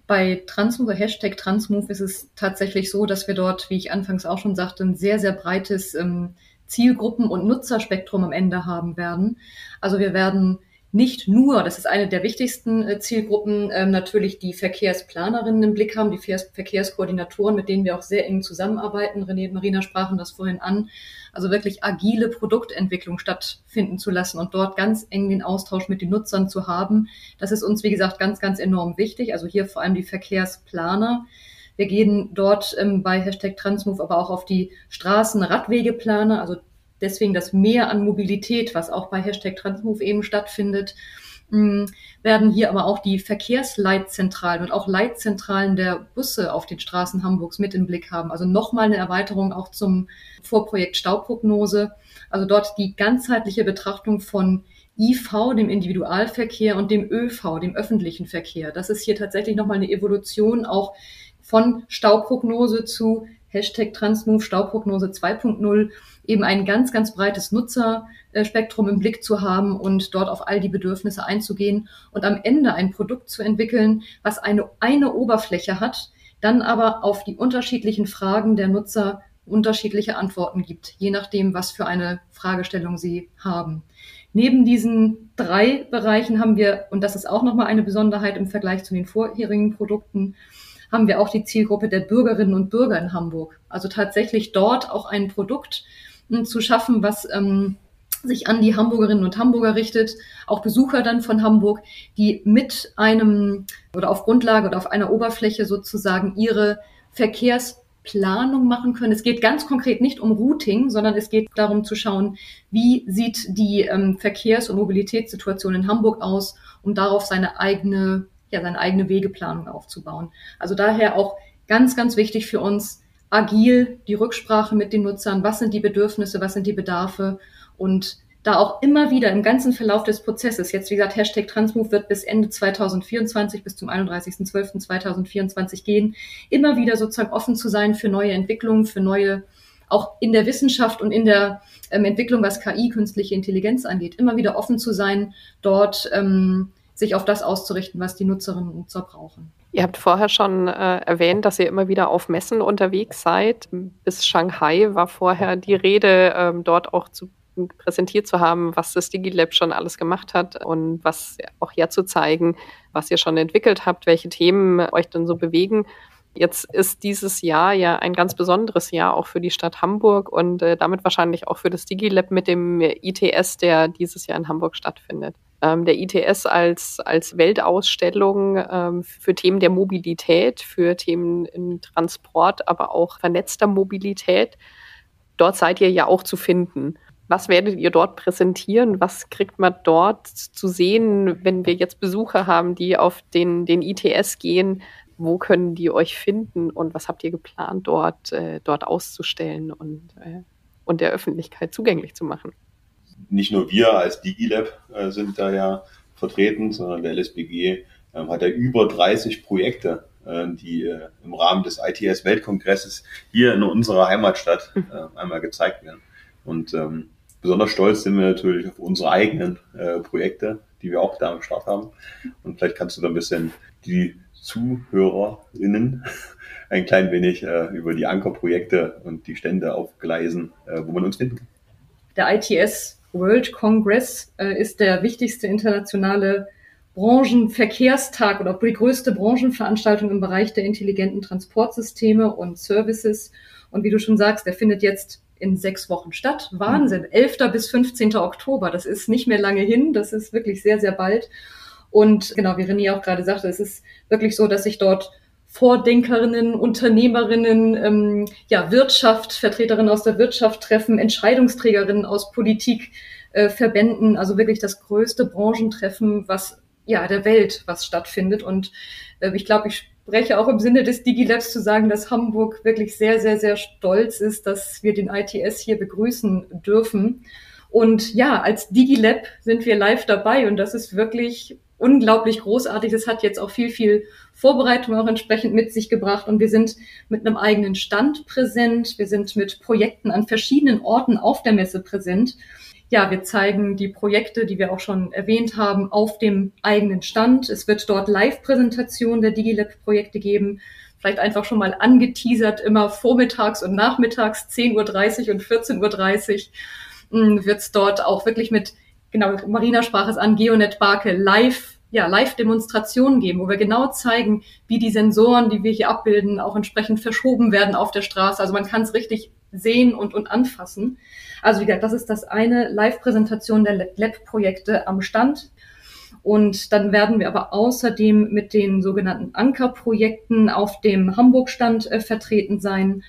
Bei Transmove, Hashtag Transmove ist es tatsächlich so, dass wir dort, wie ich anfangs auch schon sagte, ein sehr, sehr breites ähm, Zielgruppen- und Nutzerspektrum am Ende haben werden. Also wir werden nicht nur, das ist eine der wichtigsten äh, Zielgruppen, ähm, natürlich die Verkehrsplanerinnen im Blick haben, die Verkehrskoordinatoren, mit denen wir auch sehr eng zusammenarbeiten. René und Marina sprachen das vorhin an. Also wirklich agile Produktentwicklung stattfinden zu lassen und dort ganz eng den Austausch mit den Nutzern zu haben. Das ist uns, wie gesagt, ganz, ganz enorm wichtig. Also hier vor allem die Verkehrsplaner. Wir gehen dort ähm, bei Hashtag Transmove aber auch auf die Straßen-Radwegeplaner, also deswegen das Mehr an Mobilität, was auch bei Hashtag Transmove eben stattfindet, mm, werden hier aber auch die Verkehrsleitzentralen und auch Leitzentralen der Busse auf den Straßen Hamburgs mit im Blick haben. Also nochmal eine Erweiterung auch zum Vorprojekt Stauprognose. Also dort die ganzheitliche Betrachtung von IV, dem Individualverkehr und dem ÖV, dem öffentlichen Verkehr. Das ist hier tatsächlich nochmal eine Evolution auch von Stauprognose zu Hashtag Transmove Stauprognose 2.0 eben ein ganz, ganz breites Nutzerspektrum im Blick zu haben und dort auf all die Bedürfnisse einzugehen und am Ende ein Produkt zu entwickeln, was eine, eine Oberfläche hat, dann aber auf die unterschiedlichen Fragen der Nutzer unterschiedliche Antworten gibt, je nachdem, was für eine Fragestellung sie haben. Neben diesen drei Bereichen haben wir, und das ist auch nochmal eine Besonderheit im Vergleich zu den vorherigen Produkten, haben wir auch die Zielgruppe der Bürgerinnen und Bürger in Hamburg. Also tatsächlich dort auch ein Produkt, zu schaffen, was ähm, sich an die Hamburgerinnen und Hamburger richtet, auch Besucher dann von Hamburg, die mit einem oder auf Grundlage oder auf einer Oberfläche sozusagen ihre Verkehrsplanung machen können. Es geht ganz konkret nicht um Routing, sondern es geht darum zu schauen, wie sieht die ähm, Verkehrs- und Mobilitätssituation in Hamburg aus, um darauf seine eigene, ja, seine eigene Wegeplanung aufzubauen. Also daher auch ganz, ganz wichtig für uns, agil die Rücksprache mit den Nutzern, was sind die Bedürfnisse, was sind die Bedarfe und da auch immer wieder im ganzen Verlauf des Prozesses, jetzt wie gesagt, Hashtag Transmove wird bis Ende 2024, bis zum 31.12.2024 gehen, immer wieder sozusagen offen zu sein für neue Entwicklungen, für neue, auch in der Wissenschaft und in der ähm, Entwicklung, was KI, künstliche Intelligenz angeht, immer wieder offen zu sein, dort ähm, sich auf das auszurichten, was die Nutzerinnen und Nutzer brauchen. Ihr habt vorher schon äh, erwähnt, dass ihr immer wieder auf Messen unterwegs seid. Bis Shanghai war vorher die Rede, ähm, dort auch zu präsentiert zu haben, was das DigiLab schon alles gemacht hat und was auch herzuzeigen, was ihr schon entwickelt habt, welche Themen euch dann so bewegen. Jetzt ist dieses Jahr ja ein ganz besonderes Jahr auch für die Stadt Hamburg und äh, damit wahrscheinlich auch für das DigiLab mit dem ITS, der dieses Jahr in Hamburg stattfindet ähm, der ITS als, als Weltausstellung ähm, für Themen der Mobilität, für Themen im Transport, aber auch vernetzter Mobilität. Dort seid ihr ja auch zu finden. Was werdet ihr dort präsentieren? Was kriegt man dort zu sehen, wenn wir jetzt Besucher haben, die auf den, den ITS gehen? Wo können die euch finden und was habt ihr geplant, dort, äh, dort auszustellen und, äh, und der Öffentlichkeit zugänglich zu machen? Nicht nur wir als DigiLab äh, sind da ja vertreten, sondern der LSBG ähm, hat ja über 30 Projekte, äh, die äh, im Rahmen des ITS Weltkongresses hier in unserer Heimatstadt mhm. äh, einmal gezeigt werden. Und ähm, besonders stolz sind wir natürlich auf unsere eigenen äh, Projekte, die wir auch da am Start haben. Und vielleicht kannst du da ein bisschen die Zuhörerinnen ein klein wenig äh, über die Ankerprojekte und die Stände aufgleisen, äh, wo man uns finden kann. Der ITS World Congress äh, ist der wichtigste internationale Branchenverkehrstag oder die größte Branchenveranstaltung im Bereich der intelligenten Transportsysteme und Services. Und wie du schon sagst, der findet jetzt in sechs Wochen statt. Wahnsinn. 11. bis 15. Oktober. Das ist nicht mehr lange hin. Das ist wirklich sehr, sehr bald. Und genau, wie René auch gerade sagte, es ist wirklich so, dass sich dort Vordenkerinnen, Unternehmerinnen, ähm, ja, Wirtschaft, Vertreterinnen aus der Wirtschaft treffen, Entscheidungsträgerinnen aus Politik, äh, Verbänden, also wirklich das größte Branchentreffen, was ja der Welt, was stattfindet. Und äh, ich glaube, ich spreche auch im Sinne des DigiLabs zu sagen, dass Hamburg wirklich sehr, sehr, sehr stolz ist, dass wir den ITS hier begrüßen dürfen. Und ja, als DigiLab sind wir live dabei und das ist wirklich unglaublich großartig. Das hat jetzt auch viel, viel Vorbereitung auch entsprechend mit sich gebracht. Und wir sind mit einem eigenen Stand präsent. Wir sind mit Projekten an verschiedenen Orten auf der Messe präsent. Ja, wir zeigen die Projekte, die wir auch schon erwähnt haben, auf dem eigenen Stand. Es wird dort Live-Präsentationen der DigiLab-Projekte geben. Vielleicht einfach schon mal angeteasert, immer vormittags und nachmittags 10.30 Uhr und 14.30 Uhr wird es dort auch wirklich mit genau, Marina sprach es an, Geonet Barke live, ja, Live-Demonstrationen geben, wo wir genau zeigen, wie die Sensoren, die wir hier abbilden, auch entsprechend verschoben werden auf der Straße. Also man kann es richtig sehen und, und anfassen. Also wie gesagt, das ist das eine Live-Präsentation der Lab-Projekte am Stand. Und dann werden wir aber außerdem mit den sogenannten Ankerprojekten auf dem Hamburg-Stand äh, vertreten sein.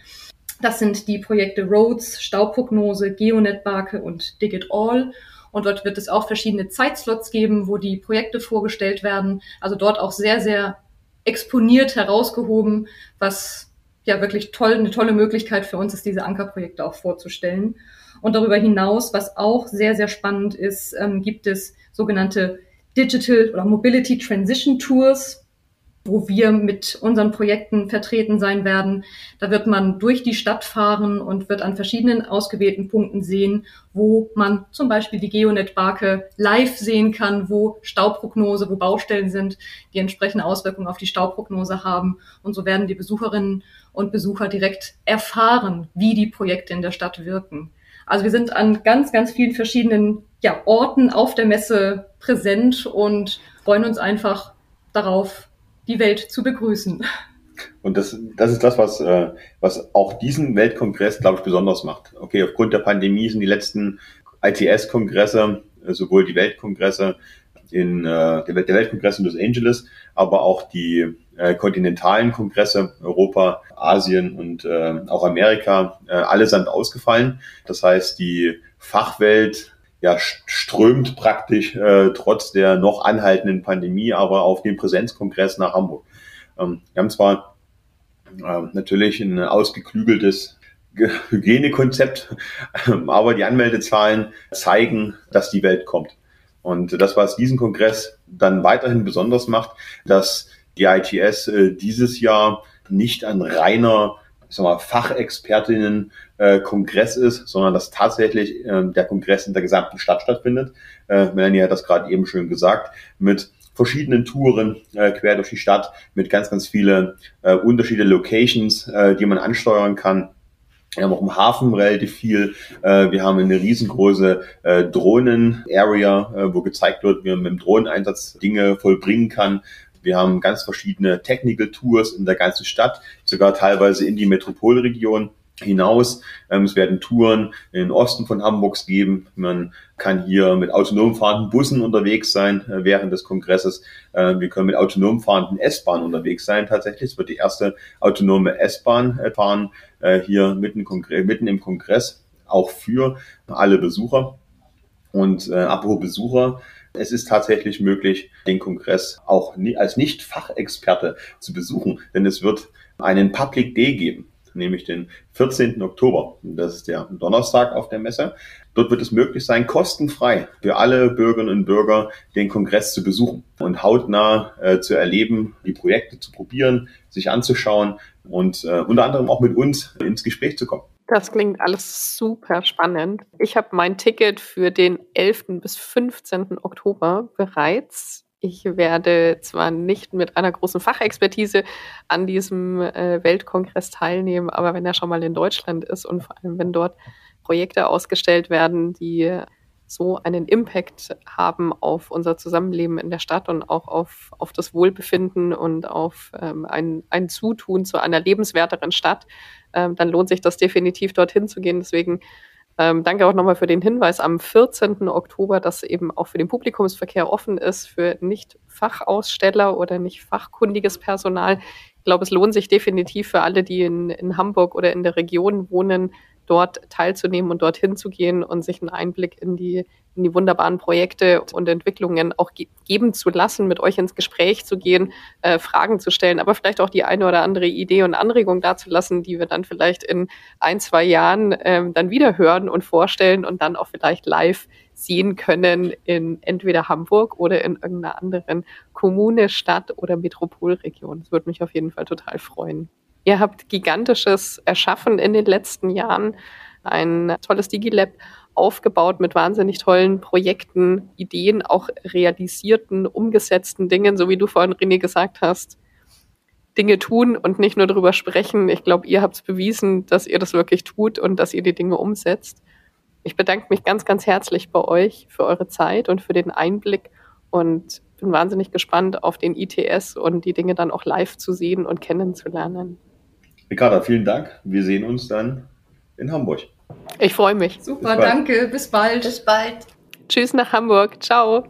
Das sind die Projekte Roads, Stauprognose, Geonet Barke und Digit All. Und dort wird es auch verschiedene Zeitslots geben, wo die Projekte vorgestellt werden. Also dort auch sehr, sehr exponiert herausgehoben, was ja wirklich toll, eine tolle Möglichkeit für uns ist, diese Ankerprojekte auch vorzustellen. Und darüber hinaus, was auch sehr, sehr spannend ist, ähm, gibt es sogenannte Digital oder Mobility Transition Tours wo wir mit unseren Projekten vertreten sein werden. Da wird man durch die Stadt fahren und wird an verschiedenen ausgewählten Punkten sehen, wo man zum Beispiel die Geonet-Barke live sehen kann, wo Stauprognose, wo Baustellen sind, die entsprechende Auswirkungen auf die Stauprognose haben. Und so werden die Besucherinnen und Besucher direkt erfahren, wie die Projekte in der Stadt wirken. Also wir sind an ganz, ganz vielen verschiedenen ja, Orten auf der Messe präsent und freuen uns einfach darauf, die Welt zu begrüßen. Und das, das ist das, was, äh, was auch diesen Weltkongress, glaube ich, besonders macht. Okay, aufgrund der Pandemie sind die letzten ITS-Kongresse, äh, sowohl die Weltkongresse in äh, der, Weltkongress in Los Angeles, aber auch die äh, kontinentalen Kongresse Europa, Asien und äh, auch Amerika äh, allesamt ausgefallen. Das heißt, die Fachwelt ja, strömt praktisch äh, trotz der noch anhaltenden Pandemie aber auf den Präsenzkongress nach Hamburg. Ähm, wir haben zwar äh, natürlich ein ausgeklügeltes Hygienekonzept, aber die Anmeldezahlen zeigen, dass die Welt kommt. Und das, was diesen Kongress dann weiterhin besonders macht, dass die ITS äh, dieses Jahr nicht ein reiner ich sag mal, Fachexpertinnen äh, ist, sondern dass tatsächlich äh, der Kongress in der gesamten Stadt stattfindet. Äh, Melanie hat das gerade eben schön gesagt, mit verschiedenen Touren äh, quer durch die Stadt, mit ganz, ganz viele äh, unterschiedliche Locations, äh, die man ansteuern kann. Wir haben auch im Hafen relativ viel. Äh, wir haben eine riesengroße äh, Drohnen-Area, äh, wo gezeigt wird, wie man mit dem Drohneneinsatz Dinge vollbringen kann. Wir haben ganz verschiedene Technical Tours in der ganzen Stadt, sogar teilweise in die Metropolregion hinaus. Ähm, es werden Touren in den Osten von Hamburgs geben. Man kann hier mit autonom fahrenden Bussen unterwegs sein äh, während des Kongresses. Äh, wir können mit autonom fahrenden S-Bahnen unterwegs sein. Tatsächlich, es wird die erste autonome S-Bahn äh, fahren äh, hier mitten, mitten, im Kongress, auch für alle Besucher. Und äh, apropos Besucher, es ist tatsächlich möglich, den Kongress auch als Nicht-Fachexperte zu besuchen, denn es wird einen Public Day geben, nämlich den 14. Oktober. Das ist der Donnerstag auf der Messe. Dort wird es möglich sein, kostenfrei für alle Bürgerinnen und Bürger den Kongress zu besuchen und hautnah äh, zu erleben, die Projekte zu probieren, sich anzuschauen und äh, unter anderem auch mit uns ins Gespräch zu kommen. Das klingt alles super spannend. Ich habe mein Ticket für den 11. bis 15. Oktober bereits Ich werde zwar nicht mit einer großen Fachexpertise an diesem äh, Weltkongress teilnehmen, aber wenn er schon mal in Deutschland ist und vor allem wenn dort Projekte ausgestellt werden, die so einen Impact haben auf unser Zusammenleben in der Stadt und auch auf, auf das Wohlbefinden und auf ähm, ein, ein Zutun zu einer lebenswerteren Stadt, ähm, dann lohnt sich das definitiv dorthin zu gehen. Deswegen ähm, danke auch nochmal für den Hinweis am 14. Oktober, dass eben auch für den Publikumsverkehr offen ist, für Nicht-Fachaussteller oder nicht fachkundiges Personal. Ich glaube, es lohnt sich definitiv für alle, die in, in Hamburg oder in der Region wohnen, dort teilzunehmen und dorthin zu gehen und sich einen Einblick in die, in die wunderbaren Projekte und Entwicklungen auch ge geben zu lassen, mit euch ins Gespräch zu gehen, äh, Fragen zu stellen, aber vielleicht auch die eine oder andere Idee und Anregung dazulassen, die wir dann vielleicht in ein, zwei Jahren ähm, dann wieder hören und vorstellen und dann auch vielleicht live sehen können in entweder Hamburg oder in irgendeiner anderen Kommune, Stadt oder Metropolregion. Das würde mich auf jeden Fall total freuen. Ihr habt Gigantisches erschaffen in den letzten Jahren, ein tolles Digilab aufgebaut mit wahnsinnig tollen Projekten, Ideen, auch realisierten, umgesetzten Dingen, so wie du vorhin, René, gesagt hast. Dinge tun und nicht nur darüber sprechen. Ich glaube, ihr habt es bewiesen, dass ihr das wirklich tut und dass ihr die Dinge umsetzt. Ich bedanke mich ganz, ganz herzlich bei euch für eure Zeit und für den Einblick und bin wahnsinnig gespannt auf den ITS und die Dinge dann auch live zu sehen und kennenzulernen. Ricarda, vielen Dank. Wir sehen uns dann in Hamburg. Ich freue mich. Super, bis danke. Bis bald. Bis bald. Tschüss nach Hamburg. Ciao.